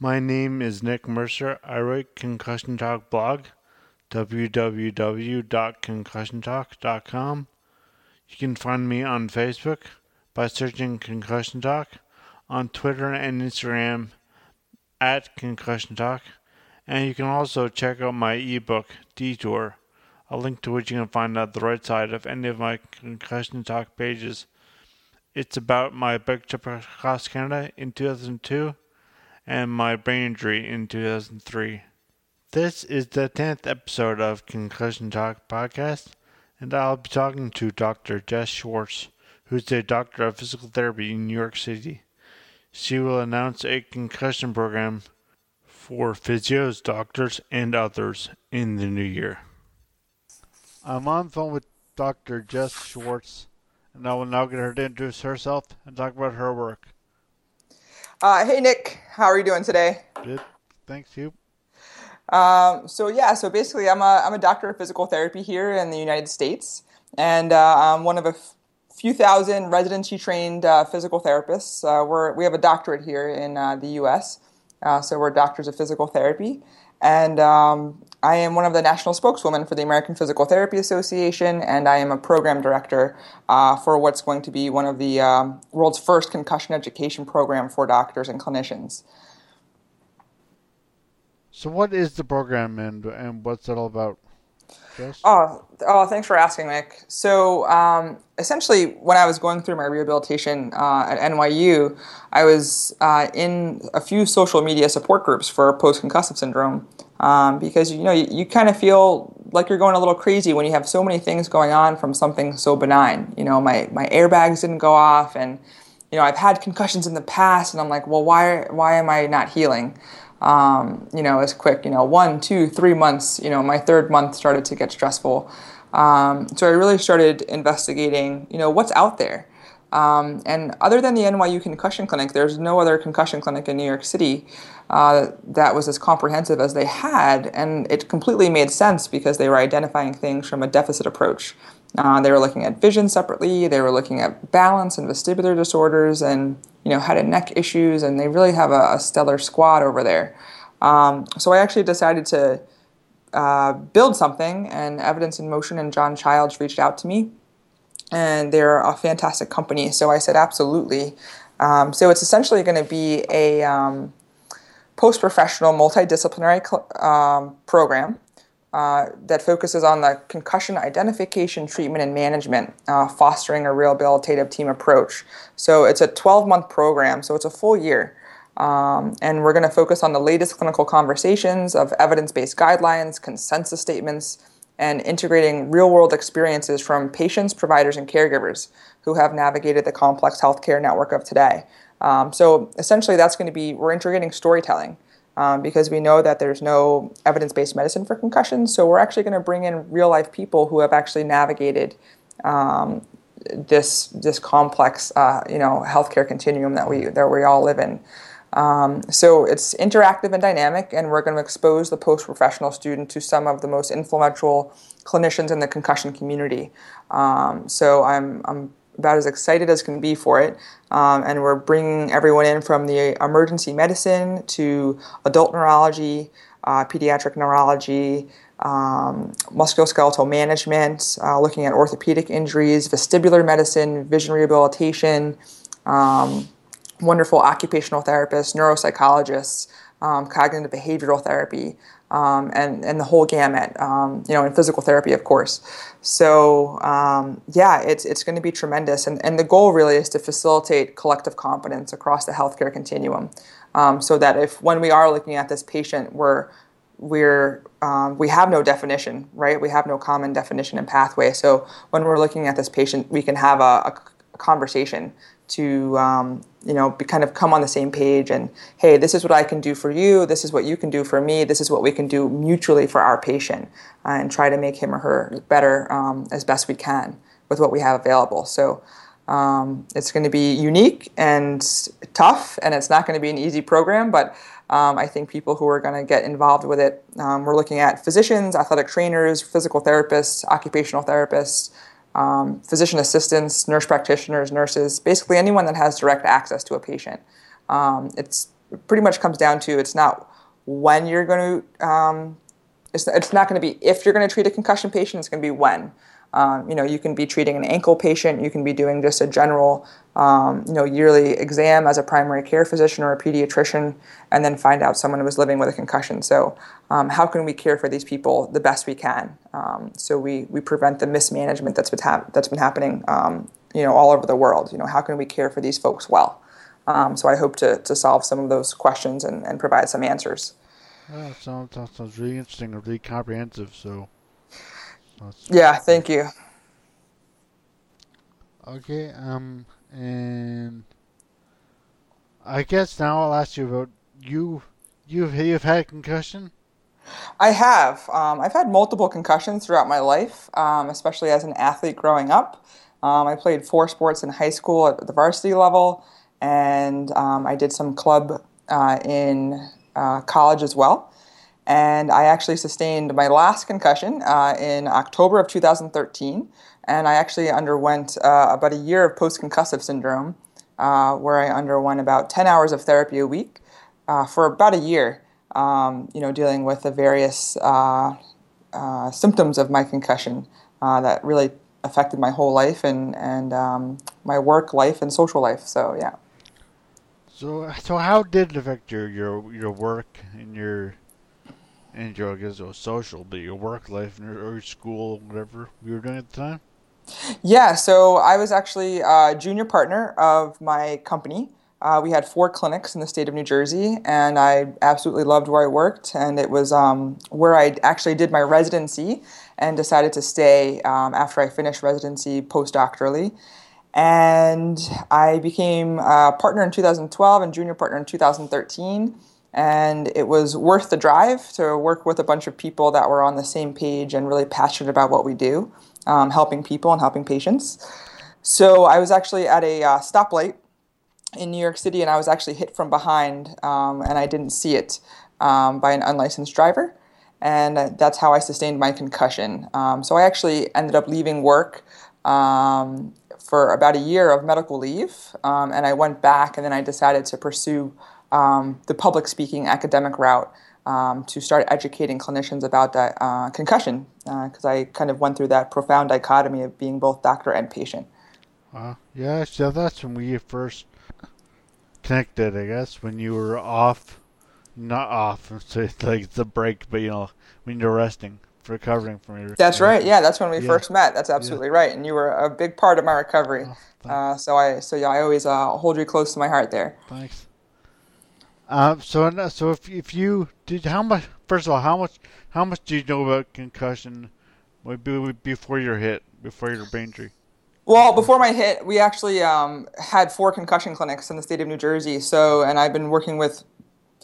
My name is Nick Mercer. I write Concussion Talk blog, www.concussiontalk.com. You can find me on Facebook by searching Concussion Talk, on Twitter and Instagram at Concussion Talk, and you can also check out my ebook, Detour, a link to which you can find at the right side of any of my Concussion Talk pages. It's about my bike trip across Canada in 2002 and my brain injury in 2003. This is the 10th episode of Concussion Talk podcast, and I'll be talking to Dr. Jess Schwartz, who's a doctor of physical therapy in New York City. She will announce a concussion program for physios, doctors, and others in the new year. I'm on the phone with Dr. Jess Schwartz and I will now get her to introduce herself and talk about her work. Uh, hey, Nick. How are you doing today? Good. Thanks, you. Um, so, yeah, so basically, I'm a, I'm a doctor of physical therapy here in the United States, and uh, I'm one of a f- few thousand residency trained uh, physical therapists. Uh, we're, we have a doctorate here in uh, the US, uh, so we're doctors of physical therapy. And um, I am one of the national spokeswomen for the American Physical Therapy Association, and I am a program director uh, for what's going to be one of the um, world's first concussion education program for doctors and clinicians. So, what is the program and, and what's it all about? Oh, oh, thanks for asking, Nick. So, um, essentially, when I was going through my rehabilitation uh, at NYU, I was uh, in a few social media support groups for post-concussive syndrome um, because you know you, you kind of feel like you're going a little crazy when you have so many things going on from something so benign. You know, my my airbags didn't go off, and you know I've had concussions in the past, and I'm like, well, why why am I not healing? Um, you know, as quick. You know, one, two, three months. You know, my third month started to get stressful. Um, so I really started investigating. You know, what's out there. Um, and other than the NYU Concussion Clinic, there's no other concussion clinic in New York City uh, that was as comprehensive as they had, and it completely made sense because they were identifying things from a deficit approach. Uh, they were looking at vision separately. They were looking at balance and vestibular disorders, and you know, head and neck issues, and they really have a, a stellar squad over there. Um, so I actually decided to uh, build something, and Evidence in Motion and John Childs reached out to me, and they're a fantastic company. So I said, absolutely. Um, so it's essentially going to be a um, post professional multidisciplinary um, program uh, that focuses on the concussion identification, treatment, and management, uh, fostering a rehabilitative team approach. So it's a 12 month program, so it's a full year. Um, and we're going to focus on the latest clinical conversations of evidence based guidelines, consensus statements, and integrating real world experiences from patients, providers, and caregivers who have navigated the complex healthcare network of today. Um, so essentially, that's going to be, we're integrating storytelling um, because we know that there's no evidence based medicine for concussions. So we're actually going to bring in real life people who have actually navigated um, this this complex uh, you know healthcare continuum that we that we all live in. Um, so it's interactive and dynamic, and we're going to expose the post professional student to some of the most influential clinicians in the concussion community. Um, so I'm I'm about as excited as can be for it. Um, and we're bringing everyone in from the emergency medicine to adult neurology, uh, pediatric neurology, um, musculoskeletal management, uh, looking at orthopedic injuries, vestibular medicine, vision rehabilitation, um, wonderful occupational therapists, neuropsychologists, um, cognitive behavioral therapy, um, and, and the whole gamut, um, you know, in physical therapy, of course. So, um, yeah, it's, it's going to be tremendous. And, and the goal really is to facilitate collective competence across the healthcare continuum um, so that if when we are looking at this patient, we're we're um, we have no definition, right? We have no common definition and pathway. So when we're looking at this patient, we can have a, a conversation to um, you know be kind of come on the same page and hey, this is what I can do for you. This is what you can do for me. This is what we can do mutually for our patient, uh, and try to make him or her better um, as best we can with what we have available. So. Um, it's going to be unique and tough, and it's not going to be an easy program, but um, I think people who are going to get involved with it, um, we're looking at physicians, athletic trainers, physical therapists, occupational therapists, um, physician assistants, nurse practitioners, nurses, basically anyone that has direct access to a patient. Um, it's it pretty much comes down to it's not when you're going to, um, it's, it's not going to be if you're going to treat a concussion patient, it's going to be when. Um, you know, you can be treating an ankle patient. You can be doing just a general, um, you know, yearly exam as a primary care physician or a pediatrician, and then find out someone was living with a concussion. So, um, how can we care for these people the best we can? Um, so we we prevent the mismanagement that's been ha- that's been happening, um, you know, all over the world. You know, how can we care for these folks well? Um, so I hope to, to solve some of those questions and, and provide some answers. Yeah, that sounds, that sounds really interesting and really comprehensive. So that's yeah, thank you. Okay, um, and I guess now I'll ask you about you. You've you've had a concussion. I have. Um, I've had multiple concussions throughout my life, um, especially as an athlete growing up. Um, I played four sports in high school at the varsity level, and um, I did some club uh, in uh, college as well and I actually sustained my last concussion uh, in October of 2013, and I actually underwent uh, about a year of post-concussive syndrome, uh, where I underwent about 10 hours of therapy a week uh, for about a year, um, you know, dealing with the various uh, uh, symptoms of my concussion that really affected my whole life and and um, my work life and social life. So yeah. So so how did it affect your your your work and your and your, I guess, or social, but your work life or your school, whatever you were doing at the time? Yeah, so I was actually a junior partner of my company. Uh, we had four clinics in the state of New Jersey, and I absolutely loved where I worked. And it was um, where I actually did my residency and decided to stay um, after I finished residency postdoctorally. And I became a partner in 2012 and junior partner in 2013 and it was worth the drive to work with a bunch of people that were on the same page and really passionate about what we do, um, helping people and helping patients. So I was actually at a uh, stoplight in New York City, and I was actually hit from behind, um, and I didn't see it um, by an unlicensed driver, and that's how I sustained my concussion. Um, so I actually ended up leaving work um, for about a year of medical leave, um, and I went back, and then I decided to pursue um, the public speaking academic route to start educating clinicians about that uh, concussion because uh, I kind of went through that profound dichotomy of being both doctor and patient. Uh, yeah, so that's when we first connected, I guess, when you were off, not off, so it's like the break, but you know, when you're resting, recovering from your. That's right. Yeah, that's when we yeah. first met. That's absolutely yeah. right, and you were a big part of my recovery. Oh, uh, so I, so yeah, I always uh, hold you close to my heart there. Thanks. Uh, so so if if you did how much first of all how much how much do you know about concussion before your hit before your brain injury? Well, before my hit, we actually um, had four concussion clinics in the state of New Jersey. So, and I've been working with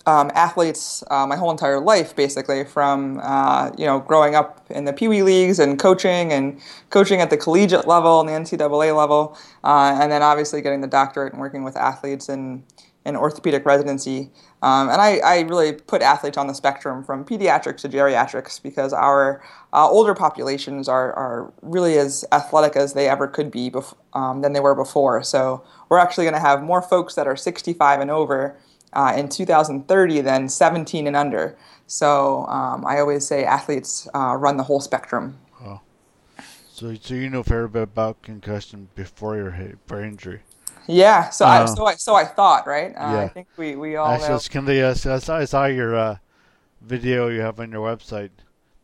um, athletes uh, my whole entire life, basically, from uh, you know growing up in the Pee Wee leagues and coaching and coaching at the collegiate level and the NCAA level, uh, and then obviously getting the doctorate and working with athletes in orthopedic residency. Um, and I, I, really put athletes on the spectrum from pediatrics to geriatrics because our uh, older populations are, are really as athletic as they ever could be bef- um, than they were before. So we're actually going to have more folks that are 65 and over uh, in 2030 than 17 and under. So um, I always say athletes uh, run the whole spectrum. So, so you know a fair bit about concussion before your brain injury. Yeah, so I so I so I thought, right? Uh, yeah. I think we, we all it's kind of, I saw, I saw your uh, video you have on your website,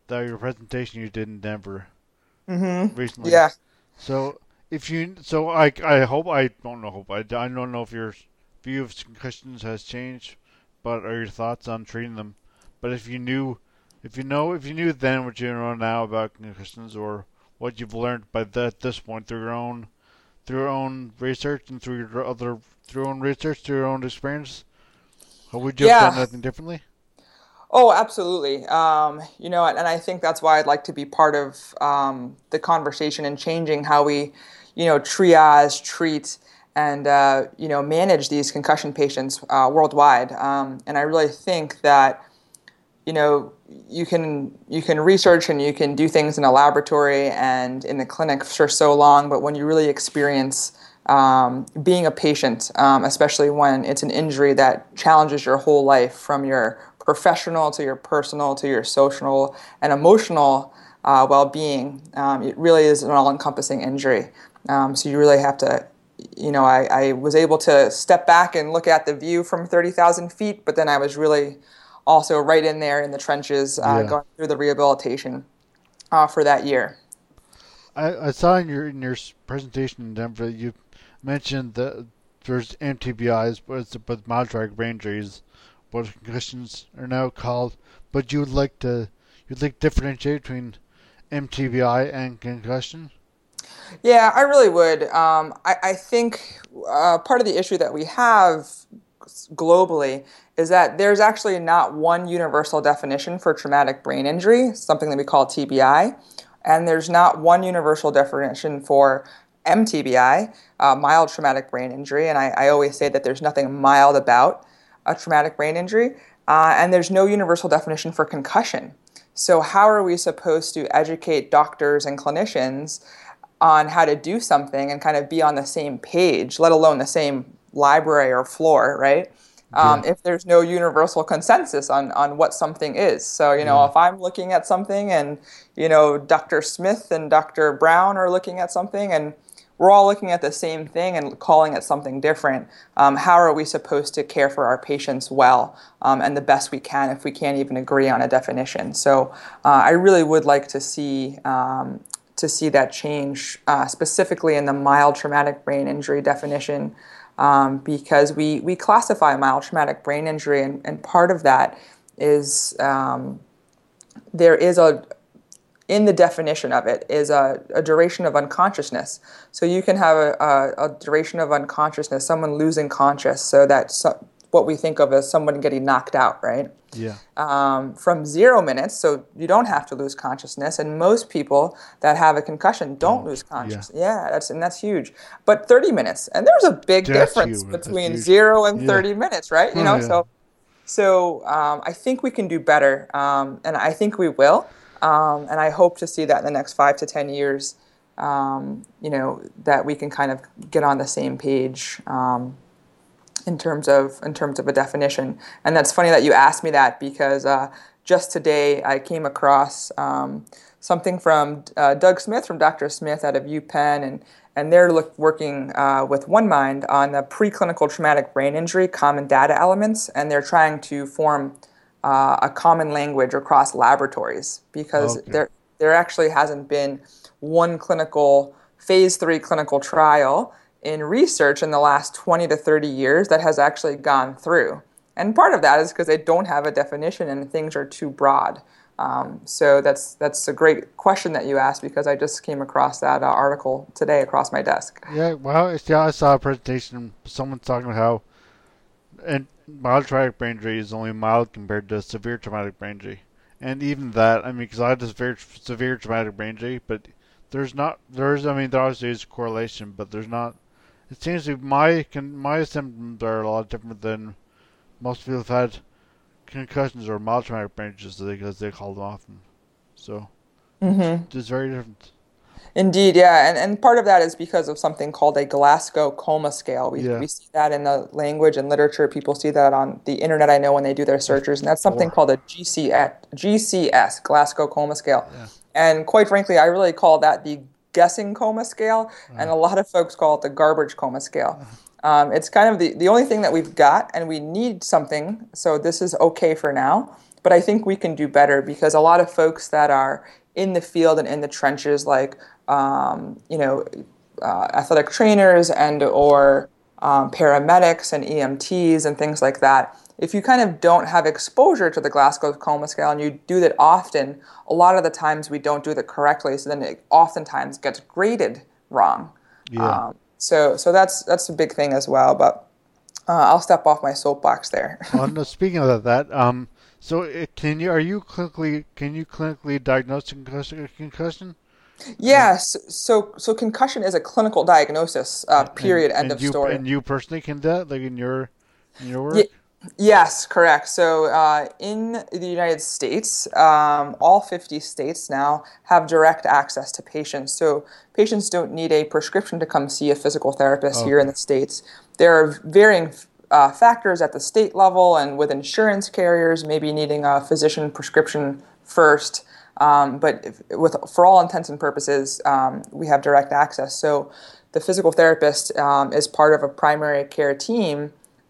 that your presentation you did in Denver mm-hmm. recently. Yeah. So if you, so I, I hope I don't know. Hope I, I don't know if your view of concussions has changed, but are your thoughts on treating them? But if you knew, if you know, if you knew then what you know now about concussions, or what you've learned by the, at this point through your own through your own research and through your other through your own research, through your own experience? How would you Yeah. have done anything differently? Oh, absolutely. Um, you know, and I think that's why I'd like to be part of um, the conversation and changing how we, you know, triage, treat, and uh, you know, manage these concussion patients uh, worldwide. Um, and I really think that, you know, you can you can research and you can do things in a laboratory and in the clinic for so long, but when you really experience um, being a patient, um, especially when it's an injury that challenges your whole life from your professional to your personal to your social and emotional uh, well-being, um, it really is an all-encompassing injury. Um, so you really have to, you know, I, I was able to step back and look at the view from 30,000 feet, but then I was really also right in there in the trenches uh, Yeah. going through the rehabilitation uh, for that year. I, I saw in your in your presentation in Denver you mentioned that there's MTBIs, but it's but mild traumatic brain injuries, what concussions are now called. But you would like to you'd like to differentiate between MTBI and concussion. Yeah, I really would. Um, I, I think uh, part of the issue that we have globally is that there's actually not one universal definition for traumatic brain injury, something that we call TBI, and there's not one universal definition for MTBI, uh, mild traumatic brain injury. And I, I always say that there's nothing mild about a traumatic brain injury, uh, and there's no universal definition for concussion. So, how are we supposed to educate doctors and clinicians on how to do something and kind of be on the same page, let alone the same library or floor, right? Um, if there's no universal consensus on, on what something is. So, you know, if I'm looking at something and, you know, Dr. Smith and Dr. Brown are looking at something and we're all looking at the same thing and calling it something different, um, how are we supposed to care for our patients well um, and the best we can if we can't even agree on a definition? So, uh, I really would like to see um, to see that change, uh, specifically in the mild traumatic brain injury definition, um, because we, we classify mild traumatic brain injury, and, and part of that is um, there is a in the definition of it is a, a duration of unconsciousness. So you can have a, a, a duration of unconsciousness, someone losing conscious, so that's so, what we think of as someone getting knocked out, right? Yeah. um, from zero minutes, so you don't have to lose consciousness. And most people that have a concussion don't lose consciousness. Yeah. that's and that's huge. But 30 minutes, and there's a big That's difference huge. Between zero and Yeah. 30 minutes, right? You Oh, know, yeah. so so um, I think we can do better, um, and I think we will. Um, and I hope to see that in the next five to 10 years. Um, you know that we can kind of get on the same page um, in terms of in terms of a definition. And that's funny that you asked me that because uh, just today I came across um, something from uh, Doug Smith from Dr. Smith out of UPenn, and and they're look, working uh, with OneMind on the preclinical traumatic brain injury common data elements, and they're trying to form uh, a common language across laboratories because Okay. there there actually hasn't been one clinical phase three clinical trial in research in the last 20 to 30 years that has actually gone through. And part of that is because they don't have a definition and things are too broad. Um, so that's that's a great question that you asked because I just came across that uh, article today across my desk. Yeah, well, yeah, I saw a presentation. Someone's talking about how, and mild traumatic brain injury is only mild compared to severe traumatic brain injury, and even that, I mean, because I had severe, severe traumatic brain injury, but there's not, there's, I mean, there obviously is correlation, but there's not. It seems to be my con, my symptoms are a lot different than most people have had concussions or mild traumatic brain injuries, because they, call them often. So, Mm-hmm. it's very different. Indeed, yeah, and and part of that is because of something called a Glasgow Coma Scale. We, Yeah. we see that in the language and literature. People see that on the internet. I know when they do their searches, and that's something called a GCS, GCS Glasgow Coma Scale. And quite frankly, I really call that the guessing coma scale, and a lot of folks call it the garbage coma scale. Um, it's kind of the, the only thing that we've got, and we need something. So this is okay for now, but I think we can do better because a lot of folks that are in the field and in the trenches, like um, you know, uh, athletic trainers and or um, paramedics and EMTs and things like that. If you kind of don't have exposure to the Glasgow Coma Scale and you do that often, a lot of the times we don't do that correctly. So then it oftentimes gets graded wrong. Yeah. Um, so so that's that's a big thing as well. But uh, I'll step off my soapbox there. well, no, speaking of that, um, so it, can you are you clinically can you clinically diagnose concussion? concussion? yes. So so concussion is a clinical diagnosis. Uh, period. And- end and of you, story. And you personally can do that, like in your in your work. Ye- Yes, correct. So uh, in the United States, um, all 50 states now have direct access to patients. So patients don't need a prescription to come see a physical therapist here in the states. There are varying uh, factors at the state level and with insurance carriers, maybe needing a physician prescription first. Um, but if, with for all intents and purposes, um, we have direct access. So the physical therapist um, is part of a primary care team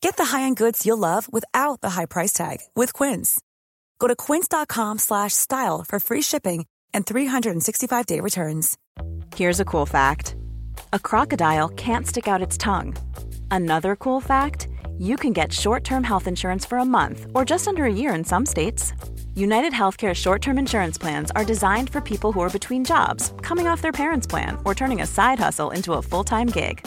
Get the high-end goods you'll love without the high price tag with Quince. Go to quince.com slash style for free shipping and 365-day returns. Here's a cool fact a crocodile can't stick out its tongue. Another cool fact you can get short term health insurance for a month or just under a year in some states. United Healthcare short term insurance plans are designed for people who are between jobs, coming off their parents' plan, or turning a side hustle into a full time gig.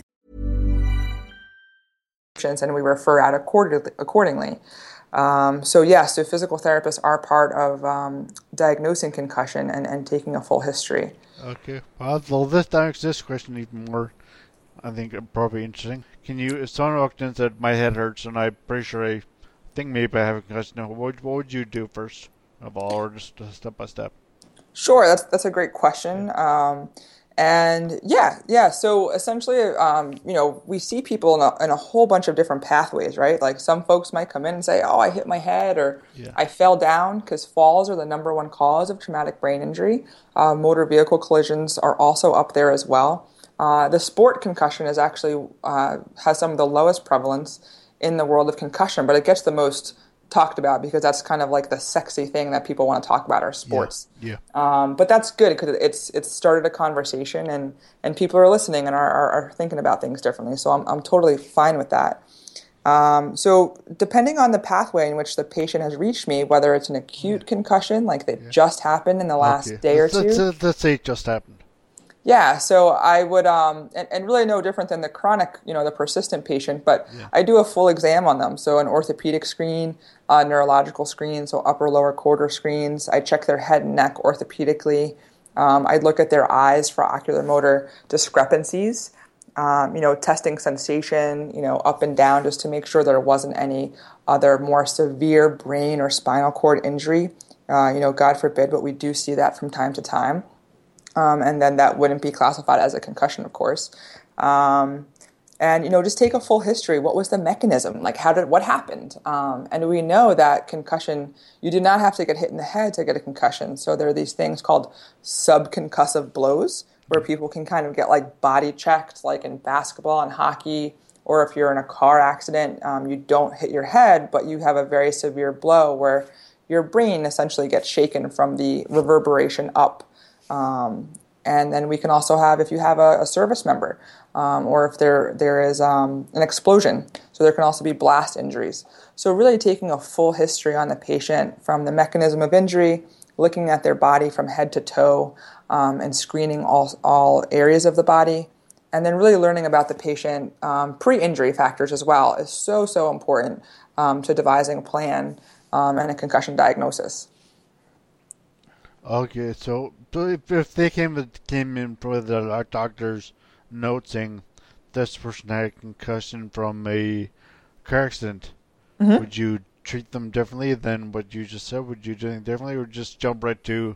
And we refer out accordingly. Um, so yes, so physical therapists are part of um, diagnosing concussion and, and taking a full history. Okay. Well, well, this makes this question even more, I think, probably interesting. Can you, if someone walked in and said, my head hurts and I'm pretty sure I think maybe I have a concussion, what would, what would you do first of all, or just uh, step by step? Sure, that's that's a great question. Um, and yeah, yeah. So essentially, um, you know, we see people in a, in a whole bunch of different pathways, right? Like some folks might come in and say, "Oh, I hit my head," or Yeah. "I fell down," because falls are the number one cause of traumatic brain injury. Uh, motor vehicle collisions are also up there as well. Uh, the sport concussion is actually uh, has some of the lowest prevalence in the world of concussion, but it gets the most talked about because that's kind of like the sexy thing that people want to talk about are sports. Yeah. Um, but that's good because it's it's started a conversation and and people are listening and are, are, are thinking about things differently. So I'm I'm totally fine with that. Um, so depending on the pathway in which the patient has reached me, whether it's an acute concussion like that just happened in the last Okay. day or let's, two, Let's, let's say it just happened. Yeah, so I would, um, and, and, really no different than the chronic, you know, the persistent patient, but yeah. I do a full exam on them. So an orthopedic screen, a neurological screen, so upper lower quarter screens. I check their head and neck orthopedically. Um, I'd look at their eyes for ocular motor discrepancies. Um, you know, testing sensation, you know, up and down, just to make sure there wasn't any other more severe brain or spinal cord injury. Uh, you know, God forbid, but we do see that from time to time um, and then that wouldn't be classified as a concussion, of course. Um, and you know, just take a full history. What was the mechanism? Like, how did what happened? Um, and we know that concussion. You do not have to get hit in the head to get a concussion. So there are these things called subconcussive blows, where people can kind of get like body checked, like in basketball and hockey. Or if you're in a car accident, um, you don't hit your head, but you have a very severe blow where your brain essentially gets shaken from the reverberation up um, and then we can also have if you have a, a service member um, or if there there is um, an explosion. So there can also be blast injuries. So really taking a full history on the patient from the mechanism of injury, looking at their body from head to toe, um, and screening all all areas of the body. And then really learning about the patient um, pre-injury factors as well is so so important um, to devising a plan and a concussion diagnosis. Okay, so if, if they came came in with a doctor's note saying this person had a concussion from a car accident, mm-hmm. would you treat them differently than what you just said? Would you do anything differently, or just jump right to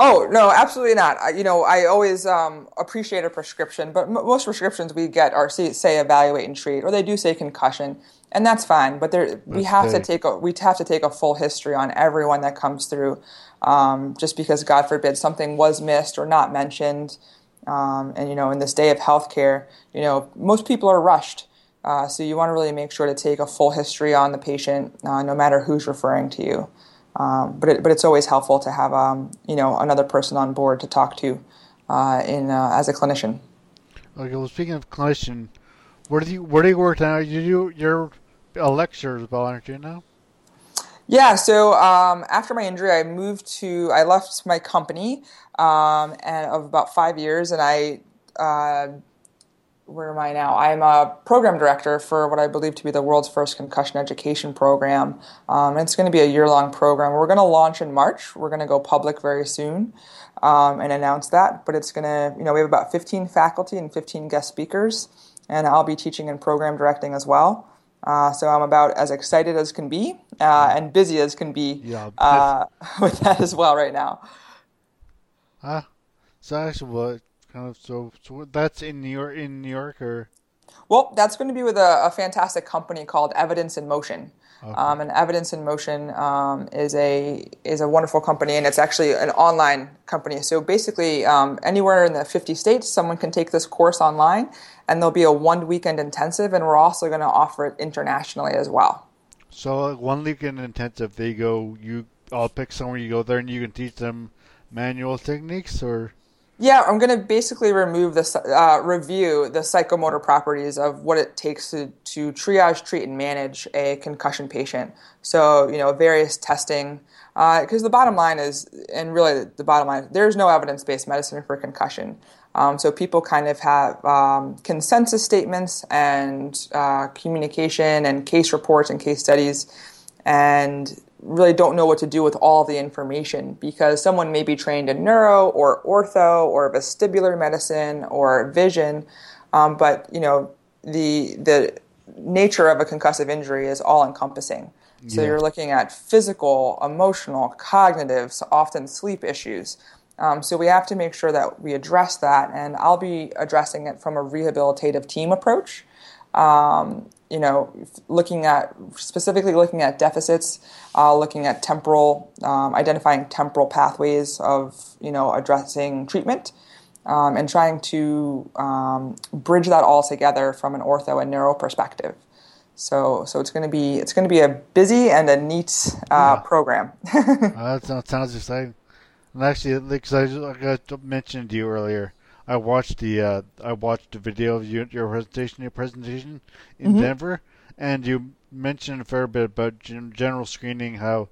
Oh no, absolutely not. I, you know, I always um, appreciate a prescription, but m- most prescriptions we get are say, say, evaluate and treat, or they do say concussion, and that's fine. But there, we have to take a we have to take a full history on everyone that comes through, um, just because God forbid something was missed or not mentioned, um, and you know, in this day of healthcare, you know, most people are rushed. Uh, so you want to really make sure to take a full history on the patient, uh, no matter who's referring to you. Um, but it, but it's always helpful to have um, you know another person on board to talk to uh, in uh, as a clinician. Okay, well, speaking of clinician, where do you where do you work now? You do you're a lecturer as well, aren't you now? Yeah. So um, after my injury, I moved to I left my company um, and of about five years, and I. Uh, where am I now? I'm a program director for what I believe to be the world's first concussion education program. Um, it's going to be a year long program. We're going to launch in March. We're going to go public very soon um, and announce that. But it's going to, you know, we have about 15 faculty and 15 guest speakers, and I'll be teaching and program directing as well. Uh, so I'm about as excited as can be uh, and busy as can be yeah, uh, with that as well right now. Ah, so actually, what kind of so so that's in New York in New York or? Well that's going to be with a, a fantastic company called Evidence in Motion. Okay. um, and Evidence in Motion um, is a is a wonderful company and it's actually an online company. So basically um, anywhere in the 50 states someone can take this course online and there'll be a one weekend intensive and we're also going to offer it internationally as well. So one weekend intensive they go you I'll pick somewhere you go there and you can teach them manual techniques or yeah, I'm going to basically remove the uh, review the psychomotor properties of what it takes to, to triage, treat, and manage a concussion patient. So, you know, various testing. Because uh, the bottom line is, and really the bottom line, there's no evidence based medicine for concussion. Um, so people kind of have um, consensus statements and uh, communication and case reports and case studies. And really don't know what to do with all the information because someone may be trained in neuro or ortho or vestibular medicine or vision, um, but you know the the nature of a concussive injury is all encompassing. So yeah. you're looking at physical, emotional, cognitive, often sleep issues. Um, so we have to make sure that we address that, and I'll be addressing it from a rehabilitative team approach. Um, you know, looking at specifically looking at deficits, uh, looking at temporal, um, identifying temporal pathways of you know addressing treatment, um, and trying to um, bridge that all together from an ortho and neuro perspective. So, so it's going to be it's going to be a busy and a neat uh, yeah. program. uh, that sounds exciting. And actually, because I, like I mentioned to you earlier, I watched the uh, I watched the video of you, your presentation, your presentation in mm-hmm. Denver, and you mentioned a fair bit about general screening. How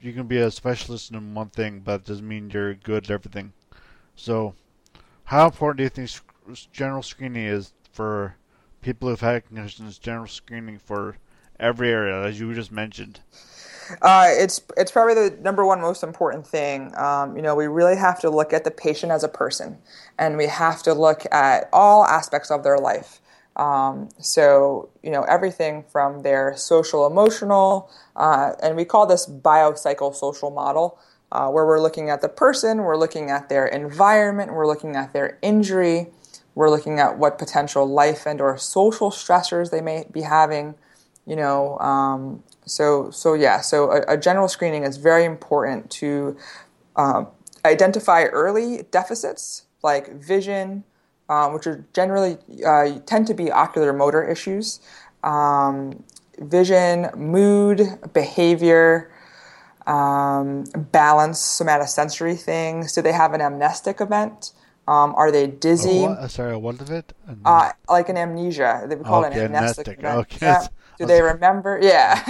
you can be a specialist in one thing, but it doesn't mean you're good at everything. So, how important do you think general screening is for people who've had concussions? General screening for every area, as you just mentioned. Uh, it's it's probably the number one most important thing. Um, you know, we really have to look at the patient as a person, and we have to look at all aspects of their life. Um, so you know everything from their social emotional, uh, and we call this biopsychosocial model, uh, where we're looking at the person, we're looking at their environment, we're looking at their injury, we're looking at what potential life and or social stressors they may be having. You know, um, so, so yeah, so a, a, general screening is very important to um, identify early deficits like vision, um, which are generally uh, tend to be ocular motor issues, um, vision, mood, behavior, um, balance, somatosensory things. Do they have an amnestic event? Um, are they dizzy? Oh, what? Sorry, what of it? Uh, like an amnesia. They would call okay, it an amnestic, amnestic. event. Okay. Yeah. Do they remember? Yeah.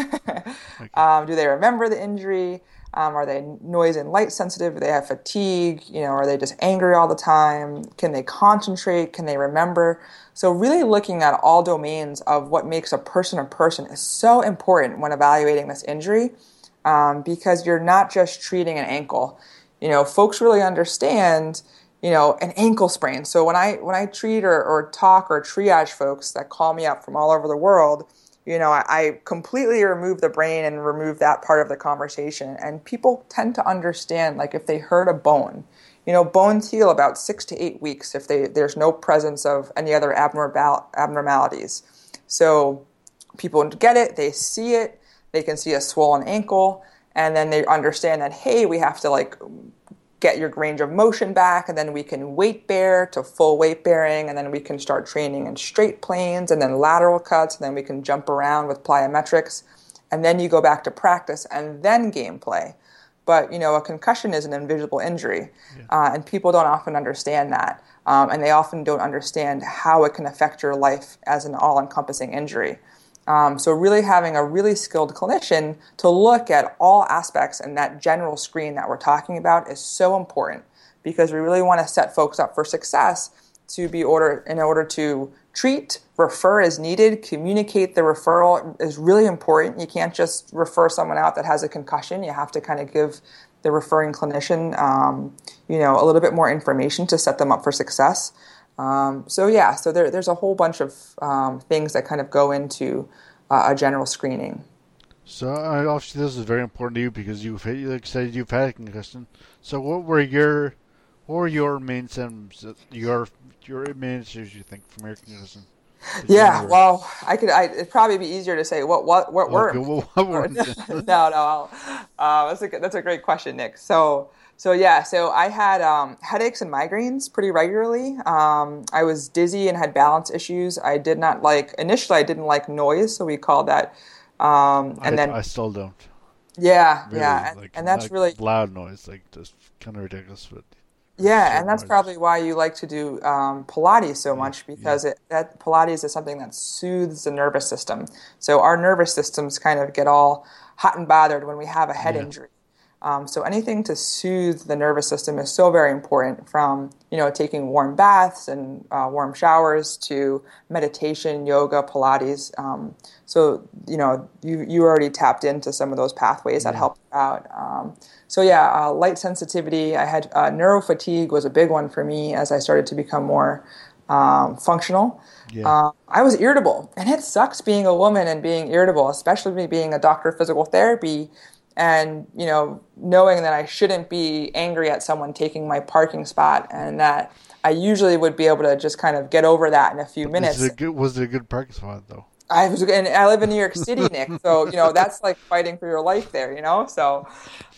um, do they remember the injury? Um, are they noise and light sensitive? Do they have fatigue? You know, are they just angry all the time? Can they concentrate? Can they remember? So, really looking at all domains of what makes a person a person is so important when evaluating this injury um, because you're not just treating an ankle. You know, folks really understand you know an ankle sprain so when i when i treat or, or talk or triage folks that call me up from all over the world you know, I, I, completely remove the brain and remove that part of the conversation. And people tend to understand, like if they hurt a bone, you know, bones heal about six to eight weeks if they, there's no presence of any other abnormal, abnormalities. So people get it, they see it, they can see a swollen ankle, and then they understand that, hey, we have to like get your range of motion back, and then we can weight bear to full weight bearing, and then we can start training in straight planes, and then lateral cuts, and then we can jump around with plyometrics, and then you go back to practice, and then gameplay. But you know, a concussion is an invisible injury, yeah. uh, and people don't often understand that, um, and they often don't understand how it can affect your life as an all-encompassing injury. Um, so really having a really skilled clinician to look at all aspects and that general screen that we're talking about is so important because we really want to set folks up for success to be order in order to treat, refer as needed, communicate the referral is really important. You can't just refer someone out that has a concussion. You have to kind of give the referring clinician, um, you know, a little bit more information to set them up for success. Um, so yeah, so there, there's a whole bunch of um, things that kind of go into uh, a general screening. So obviously this is very important to you because you've like you said you've had a concussion. So what were your what were your main symptoms? Your your main issues you think from your concussion? Yeah, well, I could. I, it'd probably be easier to say what what what were. Okay, well, what were no, no. Uh, that's a that's a great question, Nick. So so yeah, so I had um, headaches and migraines pretty regularly. Um, I was dizzy and had balance issues. I did not like initially. I didn't like noise, so we called that. Um, and I, then I still don't. Yeah, really, yeah, and, like, and that's like really loud noise, like just kind of ridiculous, but. Yeah, and that's probably why you like to do um, Pilates so much because yeah. it, that Pilates is something that soothes the nervous system. So our nervous systems kind of get all hot and bothered when we have a head yeah. injury. Um, so anything to soothe the nervous system is so very important. From you know taking warm baths and uh, warm showers to meditation, yoga, Pilates. Um, so you know you you already tapped into some of those pathways that help out. So yeah, uh, light sensitivity. I had uh, neuro fatigue was a big one for me as I started to become more um, functional. Yeah. Uh, I was irritable, and it sucks being a woman and being irritable, especially me being a doctor of physical therapy and you know knowing that I shouldn't be angry at someone taking my parking spot and that I usually would be able to just kind of get over that in a few minutes. It a good, was it a good parking spot though? I was, and I live in New York City, Nick. So you know that's like fighting for your life there. You know, so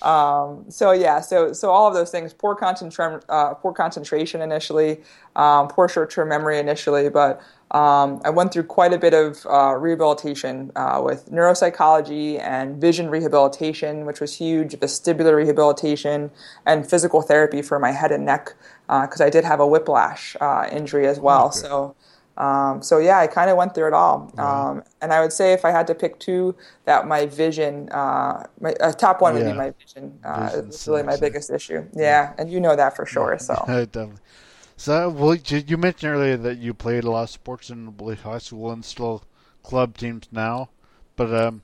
um, so yeah, so so all of those things. Poor concentration, uh, poor concentration initially, um, poor short-term memory initially, but um, I went through quite a bit of uh, rehabilitation uh, with neuropsychology and vision rehabilitation, which was huge, vestibular rehabilitation, and physical therapy for my head and neck because uh, I did have a whiplash uh, injury as well. So Um, so yeah, I kind of went through it all. Um, and I would say if I had to pick two, that my vision, uh, my uh, top one would be my vision. Uh, Vision it's really my biggest issue. Yeah, and you know that for sure. So Definitely. So, well, you you mentioned earlier that you played a lot of sports in high school and still club teams now, but um,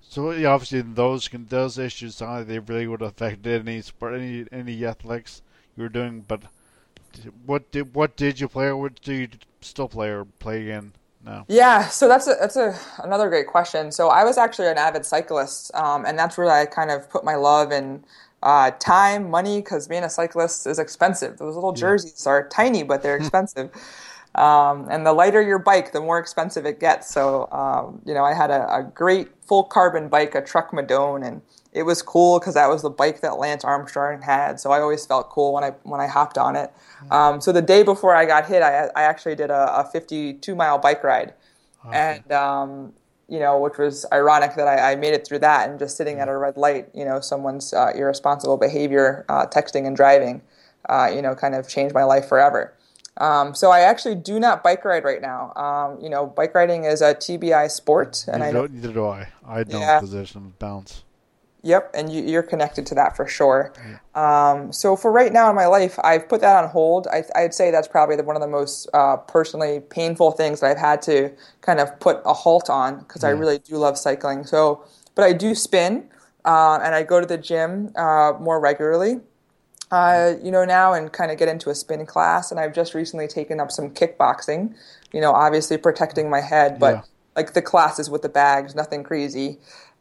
so obviously those can those issues sound like they really would affect any sport, any any athletics you were doing. But what did what did you play, or what do you still play or play again now? Yeah, so that's a, that's a another great question. So I was actually an avid cyclist, um, and that's where I kind of put my love in uh, time, money, because being a cyclist is expensive. Those little jerseys are tiny, but they're expensive. Um, and the lighter your bike, the more expensive it gets. So, um, you know, I had a, a great full carbon bike, a Trek Madone, and it was cool because that was the bike that Lance Armstrong had. So I always felt cool when I when I hopped on it. Um, so the day before I got hit, I, I actually did a, a 52 mile bike ride, and um, you know, which was ironic that I, I made it through that and just sitting at a red light. You know, someone's uh, irresponsible behavior, uh, texting and driving, uh, you know, kind of changed my life forever. Um, so I actually do not bike ride right now. Um, you know, bike riding is a TBI sport, and I neither, know, do, neither do I. I don't Yeah. position bounce. yep, and you, you're connected to that for sure. Um, so for right now in my life, I've put that on hold. I, I'd say that's probably the, one of the most uh, personally painful things that I've had to kind of put a halt on because I really do love cycling. So, but I do spin, uh, and I go to the gym uh, more regularly. Uh, you know, now and kind of get into a spin class. And I've just recently taken up some kickboxing, you know, obviously protecting my head, but Yeah. like the classes with the bags, nothing crazy.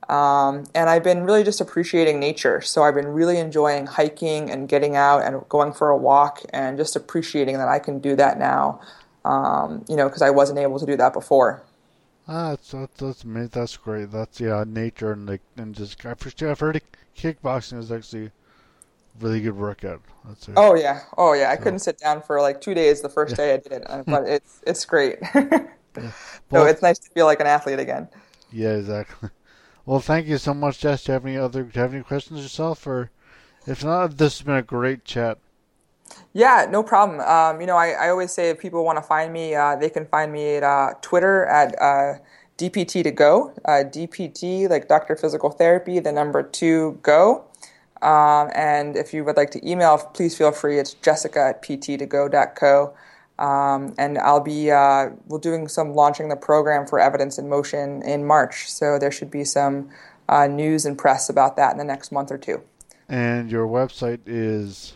Um, and I've been really just appreciating nature. So I've been really enjoying hiking and getting out and going for a walk and just appreciating that I can do that now, um, you know, because I wasn't able to do that before. Ah, that's that's that's, that's great. That's yeah, nature and like and just I've heard, I've heard kickboxing is actually really good workout. That's. Oh yeah, oh yeah. I couldn't sit down for like two days the first day I did it, uh, but it's it's great. so Well- it's nice to feel like an athlete again. Yeah, exactly. Well, thank you so much, Jess. Do you have any other do you have any questions yourself, or if not, this has been a great chat. Yeah, no problem. Um, you know, I, I always say if people want to find me, uh, they can find me at uh, Twitter at uh, DPT to go. Uh, DPT, like Doctor Physical Therapy, the number two go. Um, and if you would like to email, please feel free. It's jessica at pt2go.co. Um, and I'll be uh, we're doing some launching the program for Evidence in Motion in March. So there should be some uh, news and press about that in the next month or two. And your website is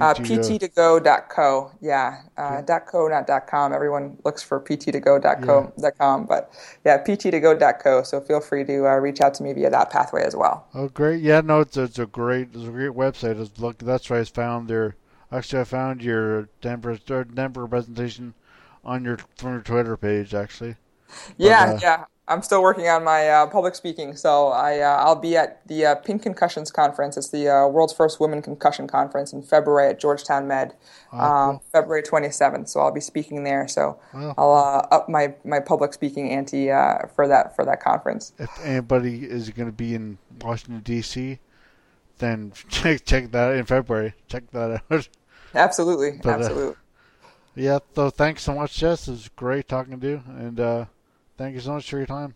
Uh, PTO. pt2go.co, yeah, uh, .co, not .com. Everyone looks for pt2go.co, .com, but yeah, pt2go.co. So feel free to uh, reach out to me via that pathway as well. Oh, great! Yeah, no, it's, it's a great, it's a great website. It's, look, that's where I found their. Actually, I found your Denver Denver presentation on your from your Twitter page. Actually, Yeah, uh, yeah. I'm still working on my uh, public speaking, so I uh, I'll be at the uh, Pink Concussions Conference. It's the uh, world's first women concussion conference in February at Georgetown Med, um, February 27th. So I'll be speaking there. So Wow. I'll uh, up my, my public speaking ante uh, for that for that conference. if anybody is going to be in Washington D.C., then check check that in February. Check that out. Absolutely, But, absolutely. yeah. So thanks so much, Jess. It was great talking to you, and uh, thank you so much for your time.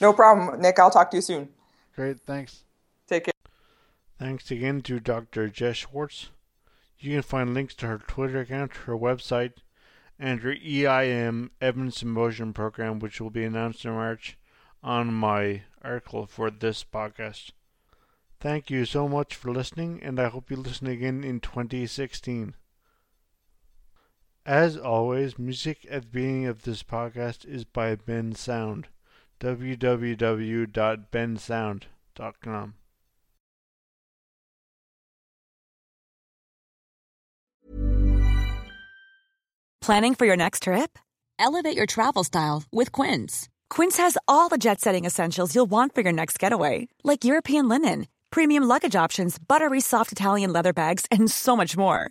No problem, Nick. I'll talk to you soon. Great. Thanks. Take care. Thanks again to Dr. Jess Schwartz. You can find links to her Twitter account, her website, and her EIM Evidence in Motion program, which will be announced in March, on my article for this podcast. Thank you so much for listening, and I hope you listen again in 2016. As always, music at the beginning of this podcast is by Bensound. www.bensound.com. Planning for your next trip? Elevate your travel style with Quince. Quince has all the jet setting essentials you'll want for your next getaway, like European linen, premium luggage options, buttery soft Italian leather bags, and so much more